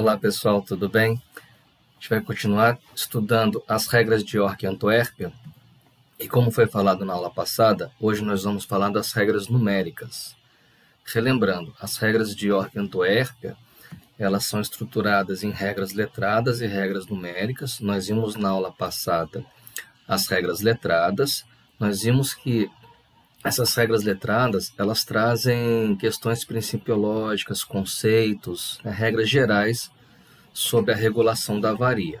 Olá pessoal, tudo bem? A gente vai continuar estudando as regras de York e Antuérpia. E como foi falado na aula passada, hoje nós vamos falar das regras numéricas. Relembrando, as regras de York e Antuérpia, elas são estruturadas em regras letradas e regras numéricas. Nós vimos na aula passada as regras letradas. Nós vimos que essas regras letradas, elas trazem questões principiológicas, conceitos, né, regras gerais sobre a regulação da avaria.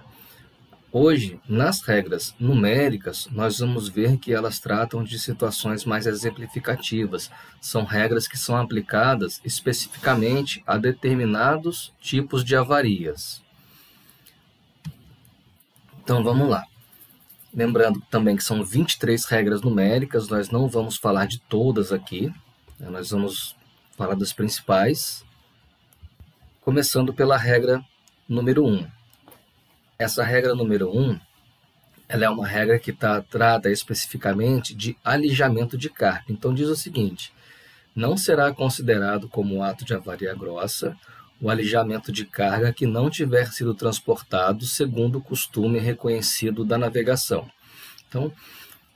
Hoje, nas regras numéricas, nós vamos ver que elas tratam de situações mais exemplificativas. São regras que são aplicadas especificamente a determinados tipos de avarias. Então, vamos lá. Lembrando também que são 23 regras numéricas, nós não vamos falar de todas aqui, né? nós vamos falar das principais, começando pela regra número 1. Essa regra número 1 ela é uma regra que tá, trata especificamente de alijamento de carga. Então diz o seguinte: não será considerado como ato de avaria grossa o alijamento de carga que não tiver sido transportado segundo o costume reconhecido da navegação. Então,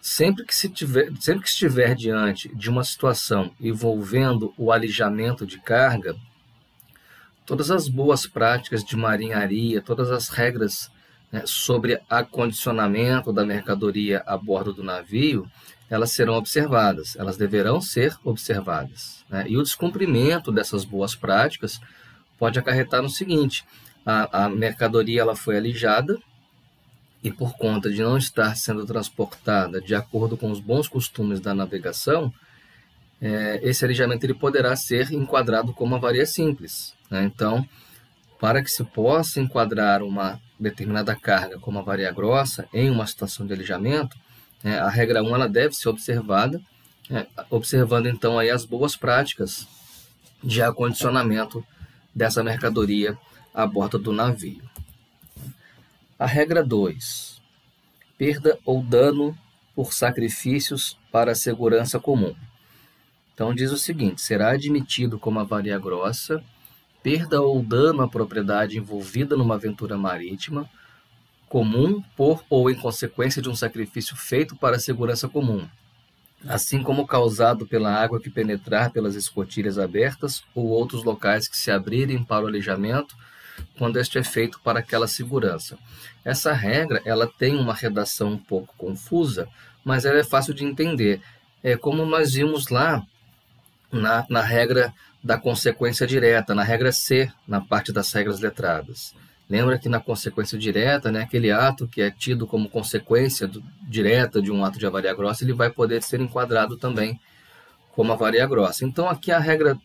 sempre que, se tiver, sempre que estiver diante de uma situação envolvendo o alijamento de carga, todas as boas práticas de marinharia, todas as regras né, sobre acondicionamento da mercadoria a bordo do navio, elas serão observadas, elas deverão ser observadas. Né? E o descumprimento dessas boas práticas pode acarretar no seguinte: a, a mercadoria ela foi alijada e por conta de não estar sendo transportada de acordo com os bons costumes da navegação, é, esse alijamento ele poderá ser enquadrado como avaria simples. Né? Então, para que se possa enquadrar uma determinada carga como avaria grossa em uma situação de alijamento, né, a regra 1 ela deve ser observada, né, observando então aí as boas práticas de acondicionamento dessa mercadoria a bordo do navio. A regra 2. Perda ou dano por sacrifícios para a segurança comum. Então diz o seguinte: será admitido como avaria grossa perda ou dano à propriedade envolvida numa aventura marítima comum por ou em consequência de um sacrifício feito para a segurança comum, assim como causado pela água que penetrar pelas escotilhas abertas ou outros locais que se abrirem para o alijamento quando este é feito para aquela segurança. Essa regra ela tem uma redação um pouco confusa, mas ela é fácil de entender. É como nós vimos lá na, na regra da consequência direta, na regra C, na parte das regras letradas. Lembra que na consequência direta, né, aquele ato que é tido como consequência do, direta de um ato de avaria grossa, ele vai poder ser enquadrado também como avaria grossa. Então aqui a regra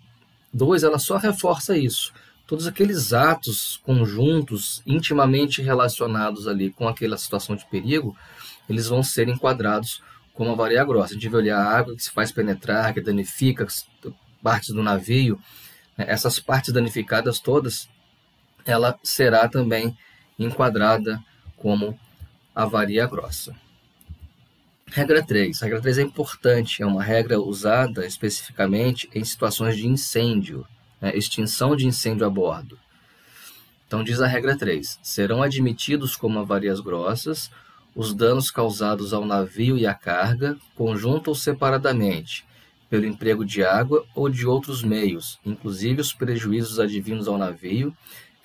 2, ela só reforça isso. Todos aqueles atos conjuntos intimamente relacionados ali com aquela situação de perigo, eles vão ser enquadrados como avaria grossa. A gente vai olhar a água que se faz penetrar, que danifica partes do navio, né, essas partes danificadas todas, ela será também enquadrada como avaria grossa. Regra 3. Regra 3 é importante, é uma regra usada especificamente em situações de incêndio, né, extinção de incêndio a bordo. Então, diz a regra 3: serão admitidos como avarias grossas os danos causados ao navio e à carga, conjunto ou separadamente, pelo emprego de água ou de outros meios, inclusive os prejuízos advindos ao navio,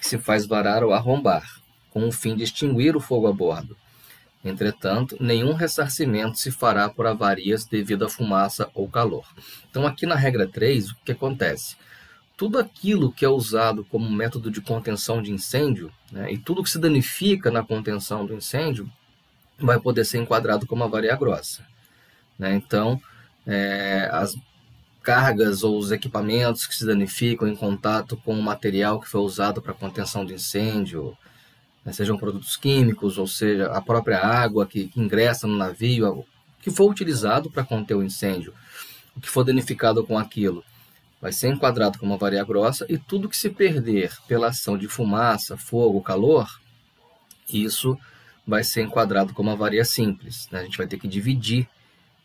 que se faz varar ou arrombar, com o fim de extinguir o fogo a bordo. Entretanto, nenhum ressarcimento se fará por avarias devido à fumaça ou calor. Então, aqui na regra 3, o que acontece? Tudo aquilo que é usado como método de contenção de incêndio, né, e tudo que se danifica na contenção do incêndio, vai poder ser enquadrado como avaria grossa. Né? Então, é, as cargas ou os equipamentos que se danificam em contato com o material que foi usado para contenção de incêndio, né, sejam produtos químicos, ou seja, a própria água que, que ingressa no navio, que for utilizado para conter o incêndio, o que for danificado com aquilo, vai ser enquadrado como avaria grossa e tudo que se perder pela ação de fumaça, fogo, calor, isso vai ser enquadrado como avaria simples. Né? A gente vai ter que dividir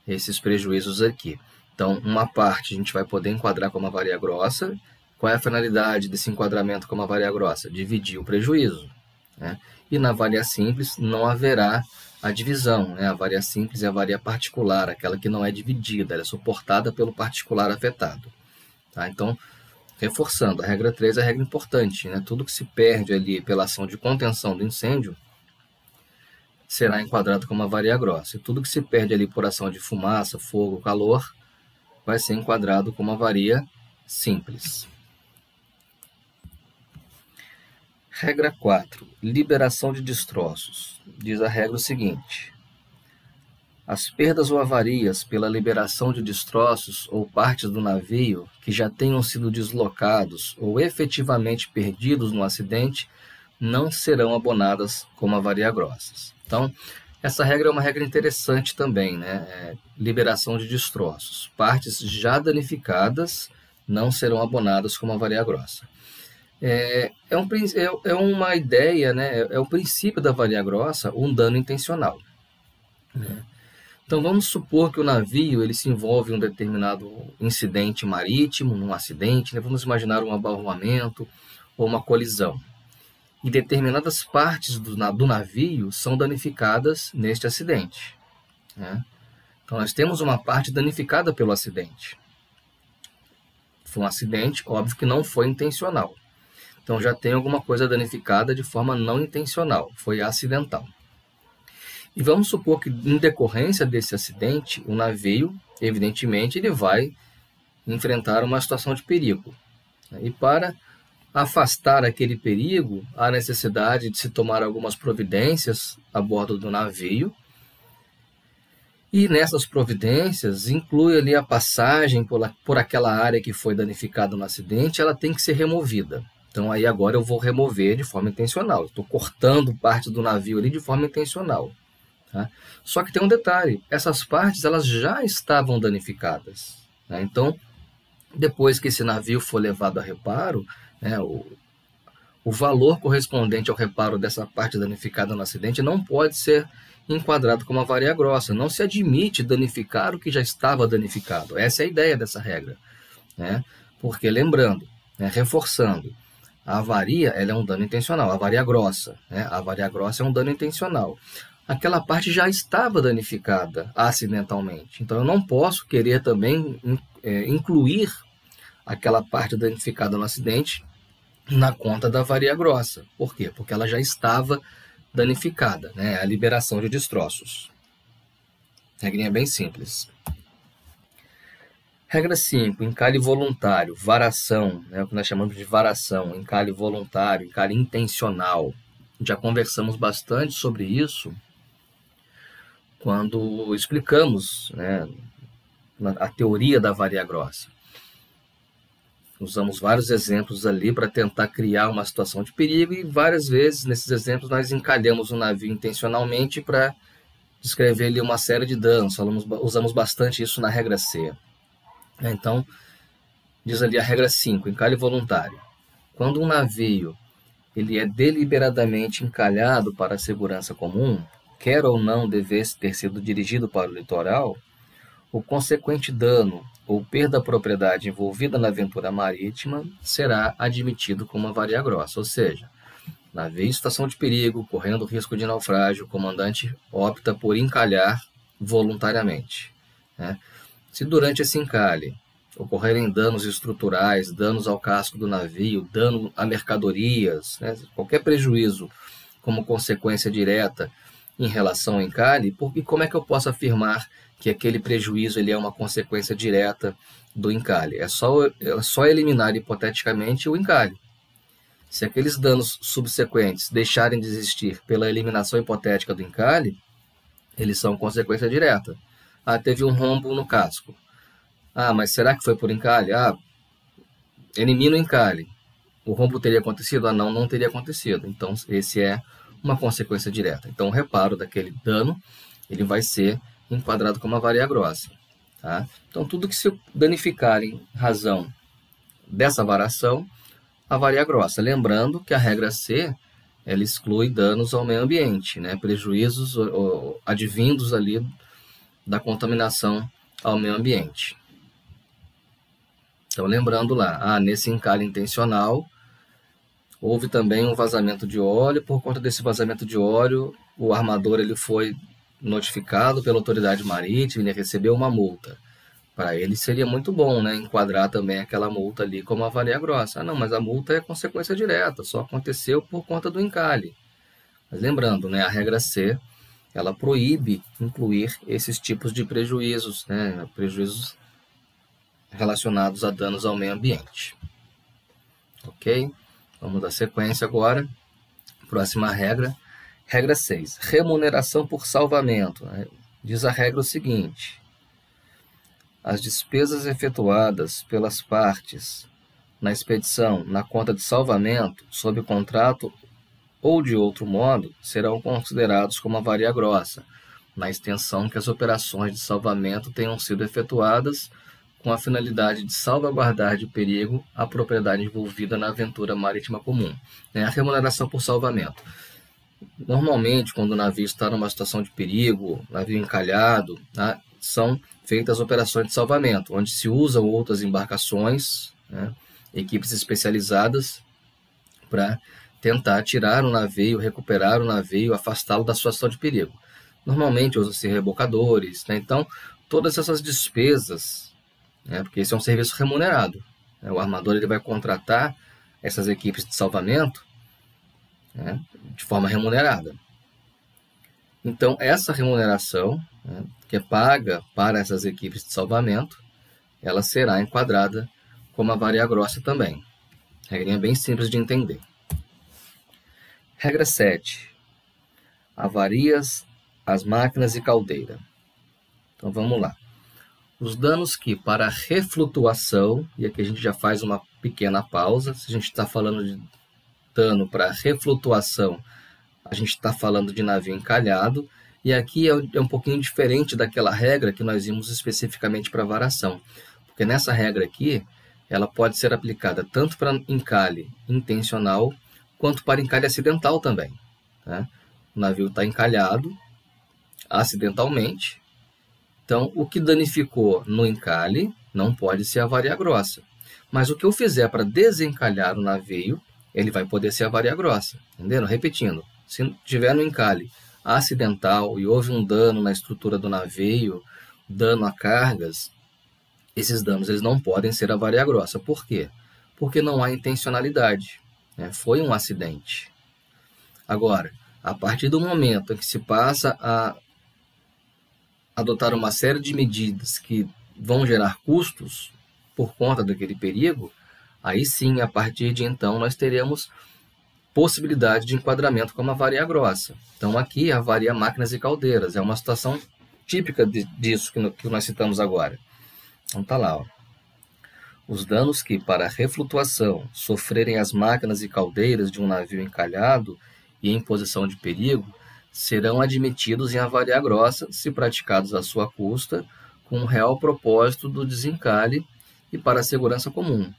esses prejuízos aqui. Então, uma parte a gente vai poder enquadrar como avaria grossa, Qual é a finalidade desse enquadramento como a varia grossa? Dividir o prejuízo. Né? E na varia simples não haverá a divisão. Né? A varia simples é a varia particular, aquela que não é dividida, ela é suportada pelo particular afetado. Tá? Então, reforçando, a regra 3 é a regra importante. Né? Tudo que se perde ali pela ação de contenção do incêndio será enquadrado como uma varia grossa. E tudo que se perde ali por ação de fumaça, fogo, calor, vai ser enquadrado como uma varia simples. Regra 4. Liberação de destroços. Diz a regra o seguinte: As perdas ou avarias pela liberação de destroços ou partes do navio que já tenham sido deslocados ou efetivamente perdidos no acidente não serão abonadas como avaria grossas. Então, essa regra é uma regra interessante também, né? É, liberação de destroços. Partes já danificadas não serão abonadas como avaria grossa. É, é, um, é, é uma ideia, né? é, é o princípio da varia grossa, um dano intencional. Né? Então vamos supor que o navio ele se envolve em um determinado incidente marítimo, num acidente, né? vamos imaginar um abarroamento ou uma colisão. E determinadas partes do, do navio são danificadas neste acidente. Né? Então nós temos uma parte danificada pelo acidente. Foi um acidente, óbvio que não foi intencional. Então já tem alguma coisa danificada de forma não intencional, foi acidental. E vamos supor que, em decorrência desse acidente, o navio, evidentemente, ele vai enfrentar uma situação de perigo. E para afastar aquele perigo, há necessidade de se tomar algumas providências a bordo do navio. E nessas providências inclui ali a passagem por, por aquela área que foi danificada no acidente, ela tem que ser removida. Então aí agora eu vou remover de forma intencional. Estou cortando parte do navio ali de forma intencional. Tá? Só que tem um detalhe: essas partes elas já estavam danificadas. Né? Então, depois que esse navio for levado a reparo, né, o, o valor correspondente ao reparo dessa parte danificada no acidente não pode ser enquadrado como uma varia grossa. Não se admite danificar o que já estava danificado. Essa é a ideia dessa regra. Né? Porque, lembrando, né, reforçando, a avaria ela é um dano intencional, a avaria grossa. Né? A avaria grossa é um dano intencional. Aquela parte já estava danificada acidentalmente. Então eu não posso querer também é, incluir aquela parte danificada no acidente na conta da avaria grossa. Por quê? Porque ela já estava danificada, né? a liberação de destroços. Regrinha bem simples. Regra 5, encalhe voluntário, varação, né, o que nós chamamos de varação, encalhe voluntário, encalhe intencional. Já conversamos bastante sobre isso quando explicamos né, a teoria da varia grossa. Usamos vários exemplos ali para tentar criar uma situação de perigo e várias vezes nesses exemplos nós encalhamos o navio intencionalmente para descrever ali uma série de danos. Falamos, usamos bastante isso na regra C. Então, diz ali a regra 5, encalhe voluntário. Quando um navio ele é deliberadamente encalhado para a segurança comum, quer ou não devesse ter sido dirigido para o litoral, o consequente dano ou perda da propriedade envolvida na aventura marítima será admitido como uma varia grossa, ou seja, navio em situação de perigo, correndo risco de naufrágio, o comandante opta por encalhar voluntariamente. Né? Se durante esse encalhe ocorrerem danos estruturais, danos ao casco do navio, dano a mercadorias, né, qualquer prejuízo como consequência direta em relação ao encalhe, e como é que eu posso afirmar que aquele prejuízo ele é uma consequência direta do encalhe? É só, é só eliminar hipoteticamente o encalhe. Se aqueles danos subsequentes deixarem de existir pela eliminação hipotética do encalhe, eles são consequência direta. Ah, teve um rombo no casco. Ah, mas será que foi por encalhe? Ah, elimina o encalhe. O rombo teria acontecido? Ah, não, não teria acontecido. Então, esse é uma consequência direta. Então, o reparo daquele dano, ele vai ser enquadrado como uma varia grossa. Tá? Então, tudo que se danificar em razão dessa variação, a varia grossa. Lembrando que a regra C, ela exclui danos ao meio ambiente, né? prejuízos advindos ali da contaminação ao meio ambiente. Então, lembrando lá, ah, nesse encalhe intencional, houve também um vazamento de óleo. Por conta desse vazamento de óleo, o armador ele foi notificado pela autoridade marítima e recebeu uma multa. Para ele seria muito bom né, enquadrar também aquela multa ali como avaria grossa. Ah, não, mas a multa é consequência direta, só aconteceu por conta do encalhe. Mas lembrando, né, a regra C, ela proíbe incluir esses tipos de prejuízos, né, prejuízos relacionados a danos ao meio ambiente. Ok? Vamos dar sequência agora. Próxima regra. Regra 6. Remuneração por salvamento. Diz a regra o seguinte: as despesas efetuadas pelas partes na expedição na conta de salvamento, sob contrato ou de outro modo, serão considerados como avaria grossa, na extensão que as operações de salvamento tenham sido efetuadas com a finalidade de salvaguardar de perigo a propriedade envolvida na aventura marítima comum. É a remuneração por salvamento. Normalmente, quando o navio está numa situação de perigo, navio encalhado, né, são feitas operações de salvamento, onde se usam outras embarcações, né, equipes especializadas, para tentar tirar o navio, recuperar o navio, afastá-lo da situação de perigo. Normalmente usam-se rebocadores, né? então todas essas despesas, né, porque esse é um serviço remunerado, né? o armador ele vai contratar essas equipes de salvamento né, de forma remunerada. Então essa remuneração, né, que é paga para essas equipes de salvamento, ela será enquadrada como a varia grossa também. Regrinha bem simples de entender. Regra 7. Avarias às máquinas e caldeira. Então vamos lá. Os danos que para reflutuação, e aqui a gente já faz uma pequena pausa, se a gente está falando de dano para reflutuação, a gente está falando de navio encalhado, e aqui é, é um pouquinho diferente daquela regra que nós vimos especificamente para varação, porque nessa regra aqui, ela pode ser aplicada tanto para encalhe intencional quanto para encalhe acidental também. Né? O navio está encalhado acidentalmente, então o que danificou no encalhe não pode ser a varia grossa. Mas o que eu fizer para desencalhar o navio, ele vai poder ser a varia grossa. Entendendo? Repetindo, se tiver no encalhe acidental e houve um dano na estrutura do navio, dano a cargas, esses danos eles não podem ser a varia grossa. Por quê? Porque não há intencionalidade. Né? Foi um acidente. Agora, a partir do momento em que se passa a adotar uma série de medidas que vão gerar custos por conta daquele perigo, aí sim, a partir de então, nós teremos possibilidade de enquadramento como a varia grossa. Então, aqui, a varia máquinas e caldeiras. É uma situação típica de, disso que, que nós citamos agora. Então, tá lá, ó. Os danos que, para reflutuação, sofrerem as máquinas e caldeiras de um navio encalhado e em posição de perigo, serão admitidos em avaria grossa se praticados à sua custa, com o real propósito do desencalhe e para a segurança comum.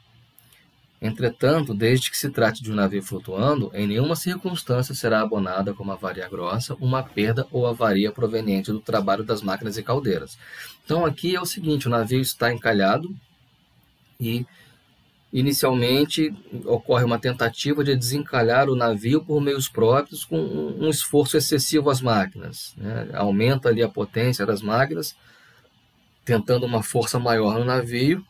Entretanto, desde que se trate de um navio flutuando, em nenhuma circunstância será abonada como avaria grossa uma perda ou avaria proveniente do trabalho das máquinas e caldeiras. Então aqui é o seguinte, o navio está encalhado, e inicialmente ocorre uma tentativa de desencalhar o navio por meios próprios com um esforço excessivo às máquinas. Né? Aumenta ali a potência das máquinas, tentando uma força maior no navio,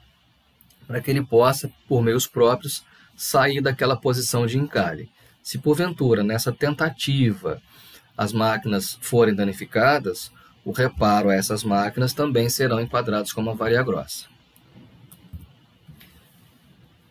para que ele possa, por meios próprios, sair daquela posição de encalhe. Se porventura, nessa tentativa, as máquinas forem danificadas, o reparo a essas máquinas também serão enquadrados como avaria grossa.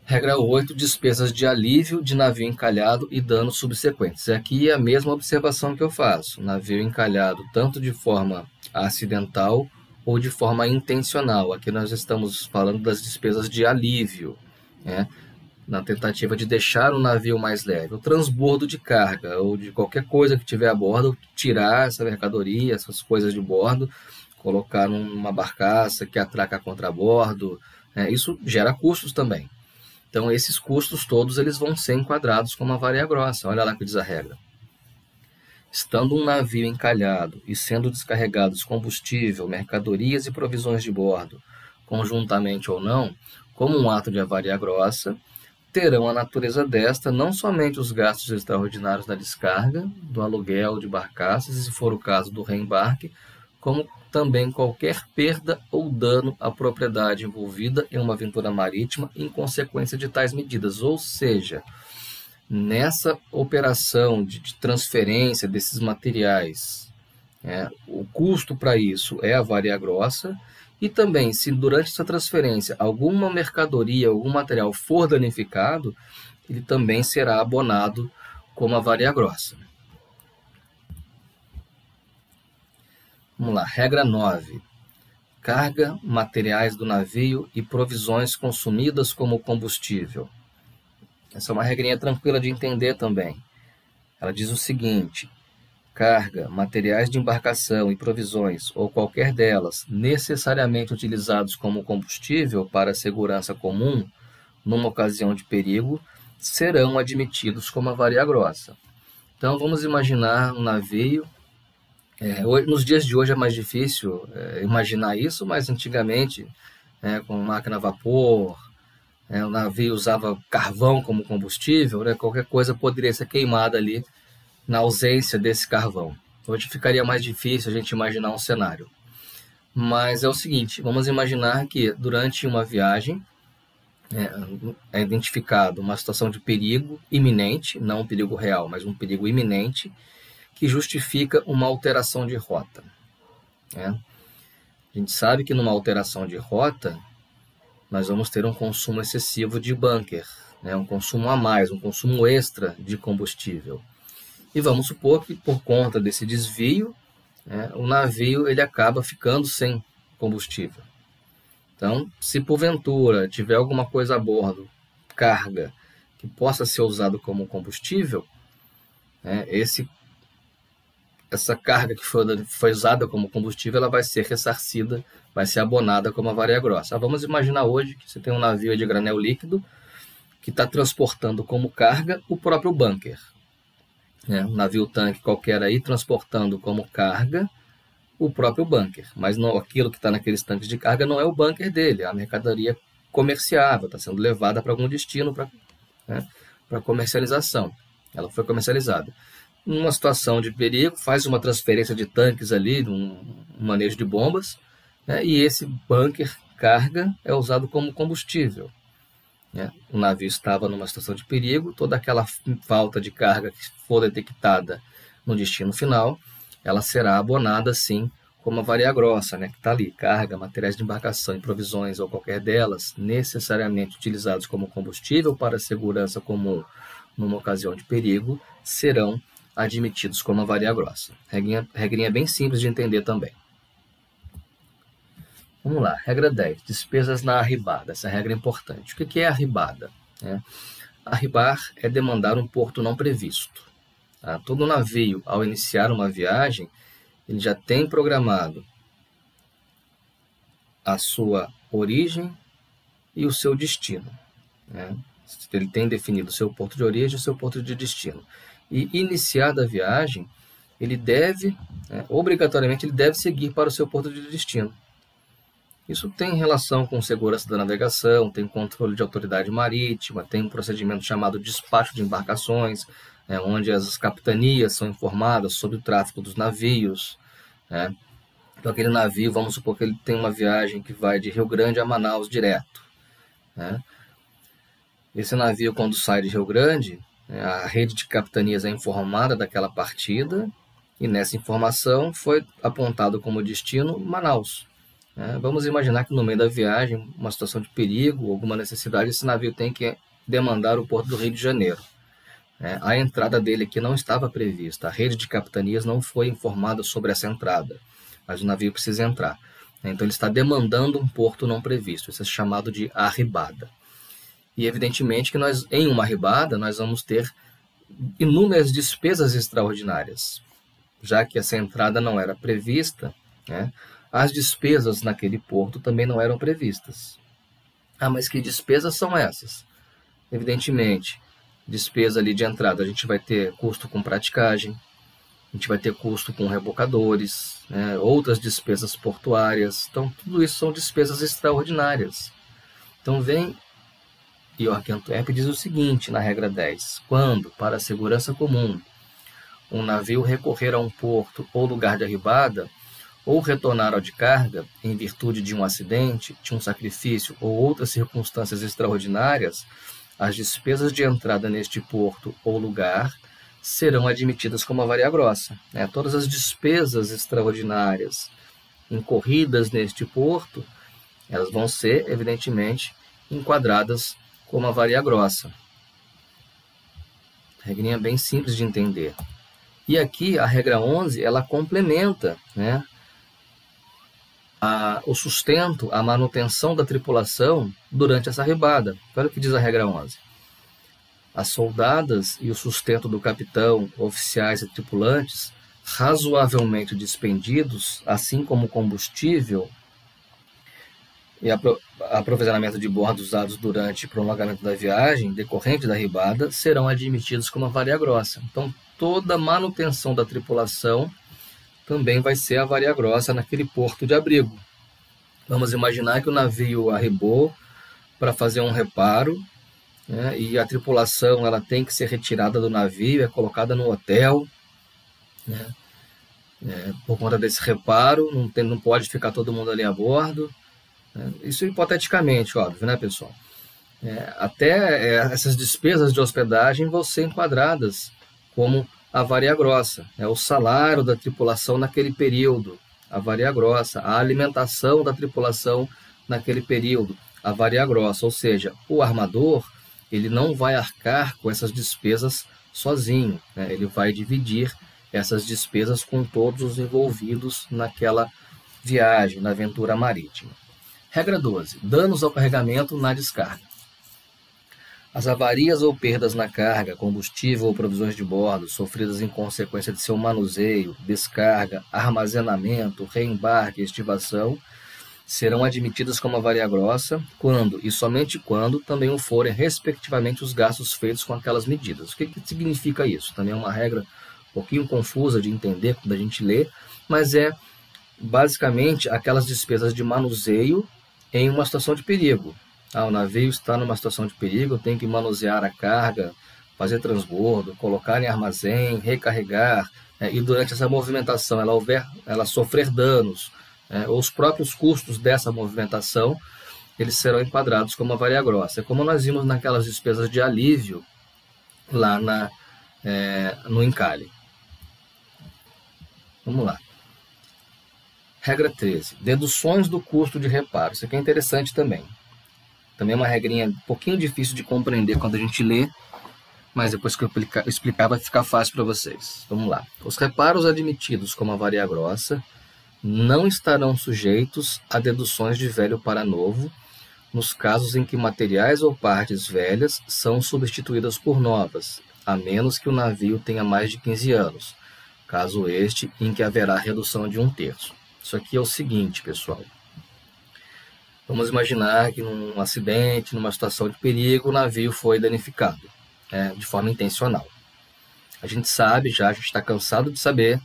Regra 8, despesas de alívio de navio encalhado e danos subsequentes. Aqui é a mesma observação que eu faço. Navio encalhado tanto de forma acidental ou de forma intencional. Aqui nós estamos falando das despesas de alívio, né? na tentativa de deixar o navio mais leve. O transbordo de carga ou de qualquer coisa que tiver a bordo, tirar essa mercadoria, essas coisas de bordo, colocar numa barcaça que atraca contra bordo. Né? Isso gera custos também. Então, esses custos todos eles vão ser enquadrados como uma varia grossa. Olha lá que diz a regra. Estando um navio encalhado e sendo descarregados combustível, mercadorias e provisões de bordo, conjuntamente ou não, como um ato de avaria grossa, terão a natureza desta não somente os gastos extraordinários da descarga, do aluguel de barcaças, e se for o caso do reembarque, como também qualquer perda ou dano à propriedade envolvida em uma aventura marítima em consequência de tais medidas. Ou seja, nessa operação de, de transferência desses materiais, é, o custo para isso é a varia grossa. E também, se durante essa transferência alguma mercadoria, algum material for danificado, ele também será abonado como a varia grossa. Vamos lá, regra 9. Carga, materiais do navio e provisões consumidas como combustível. Essa é uma regrinha tranquila de entender também. Ela diz o seguinte: carga, materiais de embarcação e provisões, ou qualquer delas, necessariamente utilizados como combustível para a segurança comum, numa ocasião de perigo, serão admitidos como avaria grossa. Então vamos imaginar um navio é, hoje, nos dias de hoje é mais difícil é, imaginar isso, mas antigamente, é, com máquina a vapor, é, o navio usava carvão como combustível, né, qualquer coisa poderia ser queimada ali na ausência desse carvão. Hoje ficaria mais difícil a gente imaginar um cenário. Mas é o seguinte, vamos imaginar que durante uma viagem é, é identificado uma situação de perigo iminente, não um perigo real, mas um perigo iminente, que justifica uma alteração de rota. Né? A gente sabe que numa alteração de rota, nós vamos ter um consumo excessivo de bunker, né? um consumo a mais, um consumo extra de combustível. E vamos supor que por conta desse desvio, né, o navio ele acaba ficando sem combustível. Então, se porventura tiver alguma coisa a bordo, carga, que possa ser usado como combustível, né, esse essa carga que foi, foi usada como combustível, ela vai ser ressarcida, vai ser abonada como a varia grossa. Ah, vamos imaginar hoje que você tem um navio de granel líquido que está transportando como carga o próprio bunker. É, um navio tanque qualquer aí transportando como carga o próprio bunker. Mas não, aquilo que está naqueles tanques de carga não é o bunker dele, é a mercadoria comerciável, está sendo levada para algum destino para né, comercialização. Ela foi comercializada numa situação de perigo, faz uma transferência de tanques ali, um, manejo de bombas, né, e esse bunker carga é usado como combustível. Né? O navio estava numa situação de perigo, toda aquela falta de carga que for detectada no destino final, ela será abonada sim como a varia grossa, né, que está ali, carga, materiais de embarcação e provisões ou qualquer delas, necessariamente utilizados como combustível para a segurança comum numa ocasião de perigo, serão admitidos como a varia grossa. Regrinha, regrinha bem simples de entender também. Vamos lá, regra 10, despesas na arribada. Essa regra é importante. O que é arribada? É, arribar é demandar um porto não previsto. Tá? Todo navio, ao iniciar uma viagem, ele já tem programado a sua origem e o seu destino. Né? Ele tem definido o seu porto de origem e o seu porto de destino e iniciada a viagem, ele deve, né, obrigatoriamente, ele deve seguir para o seu porto de destino. Isso tem relação com segurança da navegação, tem controle de autoridade marítima, tem um procedimento chamado despacho de embarcações, né, onde as capitanias são informadas sobre o tráfego dos navios. Né. Então, aquele navio, vamos supor que ele tem uma viagem que vai de Rio Grande a Manaus direto. Né. Esse navio, quando sai de Rio Grande, a rede de capitanias é informada daquela partida e nessa informação foi apontado como destino Manaus. É, vamos imaginar que no meio da viagem, uma situação de perigo, alguma necessidade, esse navio tem que demandar o porto do Rio de Janeiro. É, a entrada dele aqui não estava prevista, a rede de capitanias não foi informada sobre essa entrada, mas o navio precisa entrar. Então ele está demandando um porto não previsto, isso é chamado de arribada. E evidentemente que nós, em uma ribada, nós vamos ter inúmeras despesas extraordinárias, já que essa entrada não era prevista, né? As despesas naquele porto também não eram previstas. Ah, mas que despesas são essas? Evidentemente, despesa ali de entrada, a gente vai ter custo com praticagem, a gente vai ter custo com rebocadores, né? outras despesas portuárias. Então, tudo isso são despesas extraordinárias Então vem York Antwerp diz o seguinte na regra 10: quando, para a segurança comum, um navio recorrer a um porto ou lugar de arribada, ou retornar ao de carga, em virtude de um acidente, de um sacrifício ou outras circunstâncias extraordinárias, as despesas de entrada neste porto ou lugar serão admitidas como avaria grossa. Né? Todas as despesas extraordinárias incorridas neste porto, elas vão ser, evidentemente, enquadradas como avaria grossa. Regrinha bem simples de entender. E aqui a regra 11, ela complementa né, a, o sustento, a manutenção da tripulação durante essa ribada. Olha o que diz a regra 11. As soldadas e o sustento do capitão, oficiais e tripulantes, razoavelmente despendidos, assim como combustível e apro aprovisionamento de bordo usados durante o prolongamento da viagem, decorrente da ribada, serão admitidos como avaria grossa. Então, toda manutenção da tripulação também vai ser a varia grossa naquele porto de abrigo. Vamos imaginar que o navio arribou para fazer um reparo né, e a tripulação ela tem que ser retirada do navio, é colocada no hotel. Né, é, por conta desse reparo, não, tem, não pode ficar todo mundo ali a bordo. Né, isso hipoteticamente, óbvio, né, pessoal? É, até é, essas despesas de hospedagem vão ser enquadradas como a varia grossa, é o salário da tripulação naquele período, a varia grossa, a alimentação da tripulação naquele período, a varia grossa, ou seja, o armador ele não vai arcar com essas despesas sozinho, né? ele vai dividir essas despesas com todos os envolvidos naquela viagem, na aventura marítima. Regra 12: danos ao carregamento na descarga. As avarias ou perdas na carga, combustível ou provisões de bordo sofridas em consequência de seu manuseio, descarga, armazenamento, reembarque e estivação serão admitidas como avaria grossa quando e somente quando também o forem respectivamente os gastos feitos com aquelas medidas. O que, que significa isso? Também é uma regra um pouquinho confusa de entender quando a gente lê, mas é basicamente aquelas despesas de manuseio em uma situação de perigo. Ah, o navio está numa situação de perigo, tem que manusear a carga, fazer transbordo, colocar em armazém, recarregar, né, e durante essa movimentação ela, houver, ela sofrer danos, ou os próprios custos dessa movimentação, eles serão enquadrados como avaria grossa. É como nós vimos naquelas despesas de alívio lá na, é, no encalhe. Vamos lá. Regra 13. Deduções do custo de reparo. Isso aqui é interessante também. Também é uma regrinha um pouquinho difícil de compreender quando a gente lê, mas depois que eu explicar vai ficar fácil para vocês. Vamos lá. Os reparos admitidos como avaria grossa não estarão sujeitos a deduções de velho para novo, nos casos em que materiais ou partes velhas são substituídas por novas, a menos que o navio tenha mais de 15 anos, caso este em que haverá redução de um terço. Isso aqui é o seguinte, pessoal. Vamos imaginar que num acidente, numa situação de perigo, o navio foi danificado né, de forma intencional. A gente sabe já, a gente está cansado de saber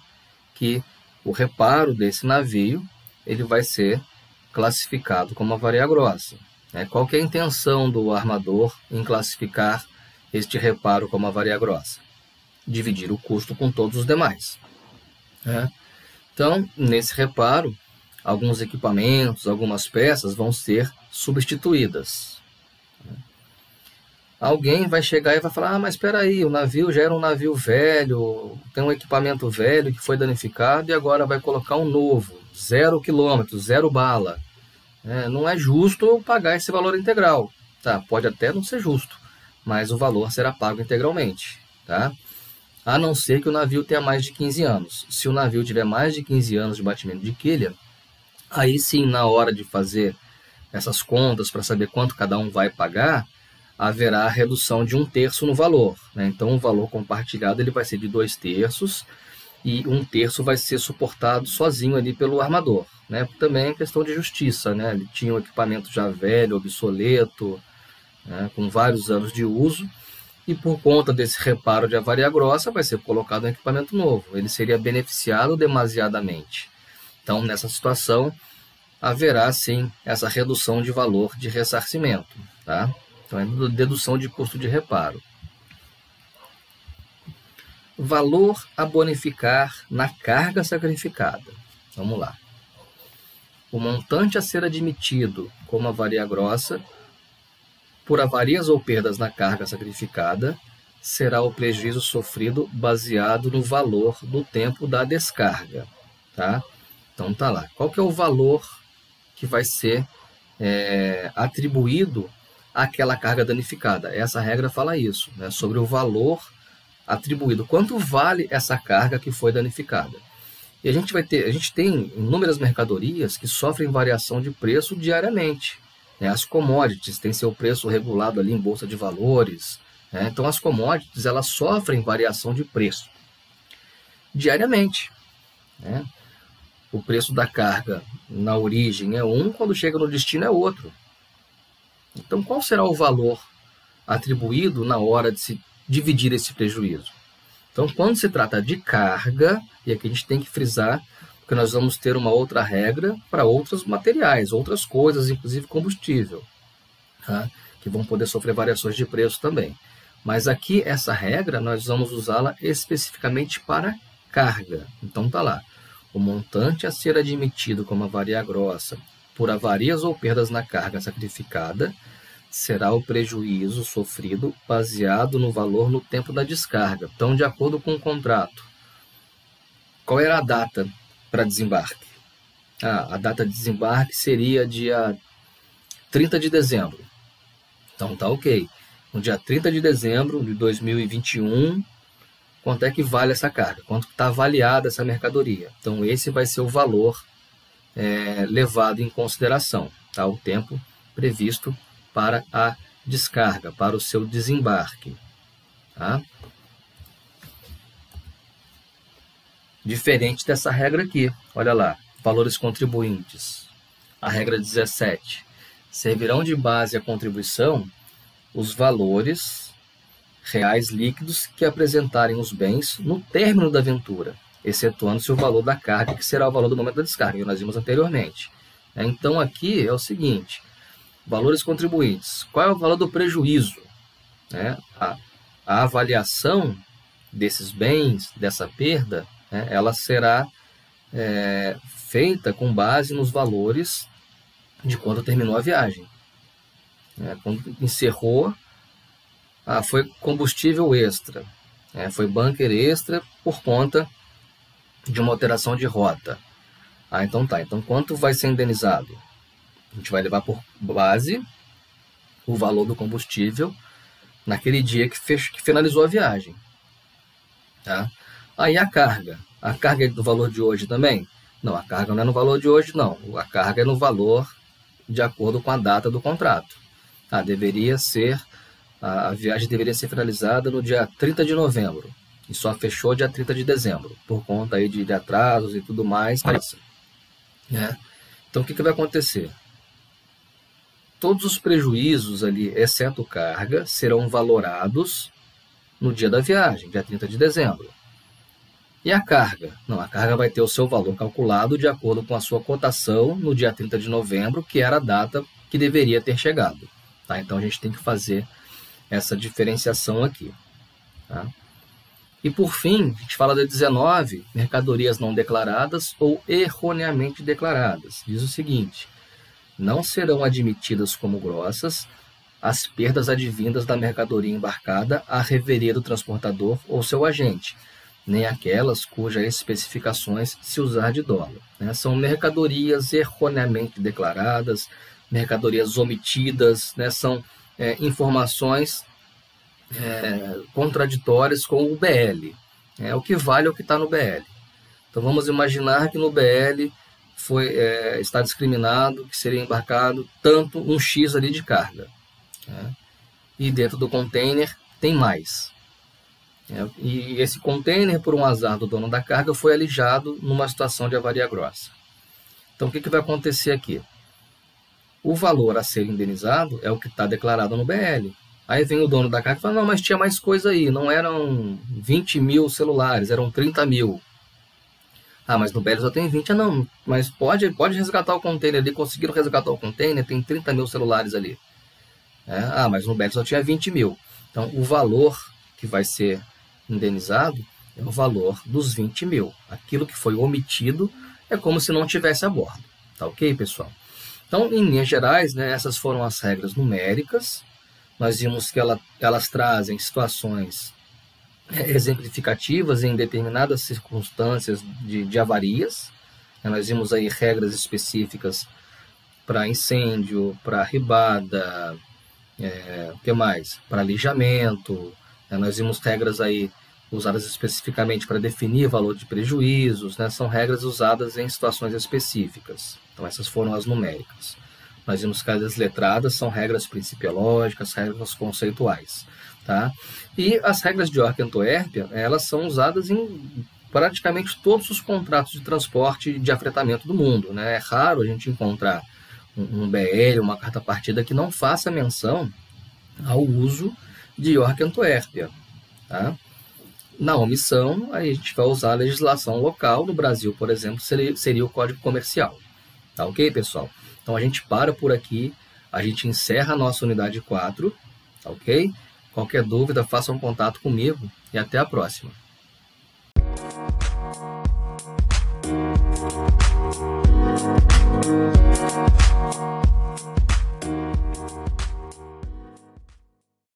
que o reparo desse navio ele vai ser classificado como avaria grossa. Né? Qual é a intenção do armador em classificar este reparo como avaria grossa? Dividir o custo com todos os demais. Né? Então, nesse reparo, alguns equipamentos, algumas peças vão ser substituídas. Alguém vai chegar e vai falar: ah, mas espera aí, o navio já era um navio velho, tem um equipamento velho que foi danificado e agora vai colocar um novo, zero quilômetro, zero bala. É, não é justo pagar esse valor integral. Tá, pode até não ser justo, mas o valor será pago integralmente. Tá? A não ser que o navio tenha mais de 15 anos. Se o navio tiver mais de 15 anos de batimento de quilha, Aí sim, na hora de fazer essas contas para saber quanto cada um vai pagar, haverá redução de um terço no valor. Né? Então, o valor compartilhado ele vai ser de dois terços e um terço vai ser suportado sozinho ali pelo armador. Né? Também é questão de justiça. Né? Ele tinha um equipamento já velho, obsoleto, né? com vários anos de uso, e por conta desse reparo de avaria grossa vai ser colocado um equipamento novo. Ele seria beneficiado demasiadamente. Então, nessa situação, haverá sim essa redução de valor de ressarcimento. Tá? Então é dedução de custo de reparo. Valor a bonificar na carga sacrificada. Vamos lá. O montante a ser admitido como avaria grossa por avarias ou perdas na carga sacrificada será o prejuízo sofrido baseado no valor do tempo da descarga, tá? Então tá lá. Qual que é o valor que vai ser é, atribuído àquela carga danificada? Essa regra fala isso, né? Sobre o valor atribuído. Quanto vale essa carga que foi danificada? E a gente vai ter, a gente tem inúmeras mercadorias que sofrem variação de preço diariamente. Né? As commodities têm seu preço regulado ali em bolsa de valores, né? Então, as commodities elas sofrem variação de preço diariamente. Né? O preço da carga na origem é um, quando chega no destino é outro. Então, qual será o valor atribuído na hora de se dividir esse prejuízo? Então, quando se trata de carga, e aqui a gente tem que frisar, porque nós vamos ter uma outra regra para outros materiais, outras coisas, inclusive combustível, tá? que vão poder sofrer variações de preço também. Mas aqui essa regra nós vamos usá-la especificamente para carga. Então tá lá. O montante a ser admitido como avaria grossa por avarias ou perdas na carga sacrificada será o prejuízo sofrido baseado no valor no tempo da descarga. Então, de acordo com o contrato, qual era a data para desembarque? Ah, a data de desembarque seria dia 30 de dezembro. Então tá ok no dia 30 de dezembro de 2021, quanto é que vale essa carga, quanto está avaliada essa mercadoria. Então, esse vai ser o valor é, levado em consideração, tá? o tempo previsto para a descarga, para o seu desembarque. Tá? Diferente dessa regra aqui, olha lá, valores contribuintes. A regra 17. Servirão de base a contribuição os valores reais líquidos que apresentarem os bens no término da aventura, excetuando-se o valor da carga, que será o valor do momento da descarga, que nós vimos anteriormente. É, então, aqui é o seguinte: valores contribuintes. Qual é o valor do prejuízo? É, a, avaliação desses bens, dessa perda, é, ela será feita com base nos valores de quando terminou a viagem. Quando encerrou, ah, foi combustível extra, é, foi bunker extra por conta de uma alteração de rota. Ah, então tá. Então quanto vai ser indenizado? A gente vai levar por base o valor do combustível naquele dia que, fech... que finalizou a viagem. Tá? Aí a carga. A carga é do valor de hoje também? Não, a carga não é no valor de hoje, não. A carga é no valor de acordo com a data do contrato. Ah, deveria ser, a, a viagem deveria ser finalizada no dia 30 de novembro e só fechou dia 30 de dezembro, por conta aí de, de atrasos e tudo mais. Né? Então, o que, que vai acontecer? Todos os prejuízos ali, exceto carga, serão valorados no dia da viagem, dia 30 de dezembro. E a carga? Não, a carga vai ter o seu valor calculado de acordo com a sua cotação no dia 30 de novembro, que era a data que deveria ter chegado. Tá? Então a gente tem que fazer essa diferenciação aqui. Tá? E por fim, a gente fala da 19, mercadorias não declaradas ou erroneamente declaradas. Diz o seguinte: não serão admitidas como grossas as perdas advindas da mercadoria embarcada à reveria do transportador ou seu agente, nem aquelas cujas especificações se usar de dólar. Né? São mercadorias erroneamente declaradas, mercadorias omitidas, né, são é, informações é, contraditórias com o BL. É, o que vale é o que está no BL. Então vamos imaginar que no BL foi, é, está discriminado que seria embarcado tanto um X ali de carga. Né, e dentro do container tem mais. É, e esse container, por um azar do dono da carga, foi alijado numa situação de avaria grossa. Então o que, que vai acontecer aqui? O valor a ser indenizado é o que está declarado no BL. Aí vem o dono da carga e fala, não, mas tinha mais coisa aí, não eram 20 mil celulares, eram 30 mil. Ah, mas no Belly só tem 20. Ah, não, mas pode, pode resgatar o container ali. Conseguiram resgatar o container, tem 30 mil celulares ali. É, ah, mas no Belly só tinha 20 mil. Então, o valor que vai ser indenizado é o valor dos 20 mil. Aquilo que foi omitido é como se não tivesse a bordo. Tá ok, pessoal? Então, em linhas gerais, né, essas foram as regras numéricas. Nós vimos que ela, elas trazem situações é, exemplificativas em determinadas circunstâncias de, de avarias. Né, nós vimos aí regras específicas para incêndio, para ribada, é, o que mais? Para alijamento. Né, nós vimos regras aí usadas especificamente para definir valor de prejuízos, né, são regras usadas em situações específicas. Então, essas foram as numéricas. Nós vimos que as letradas são regras principiológicas, regras conceituais. Tá? E as regras de York e Antuérpia, elas são usadas em praticamente todos os contratos de transporte de afretamento do mundo. Né? É raro a gente encontrar um, um BL, uma carta partida que não faça menção ao uso de York e Antuérpia. Tá? Na omissão, a gente vai usar a legislação local. No Brasil, por exemplo, seria, seria o Código Comercial. Tá ok, pessoal? Então a gente para por aqui, a gente encerra a nossa unidade 4, tá ok? Qualquer dúvida, faça um contato comigo e até a próxima.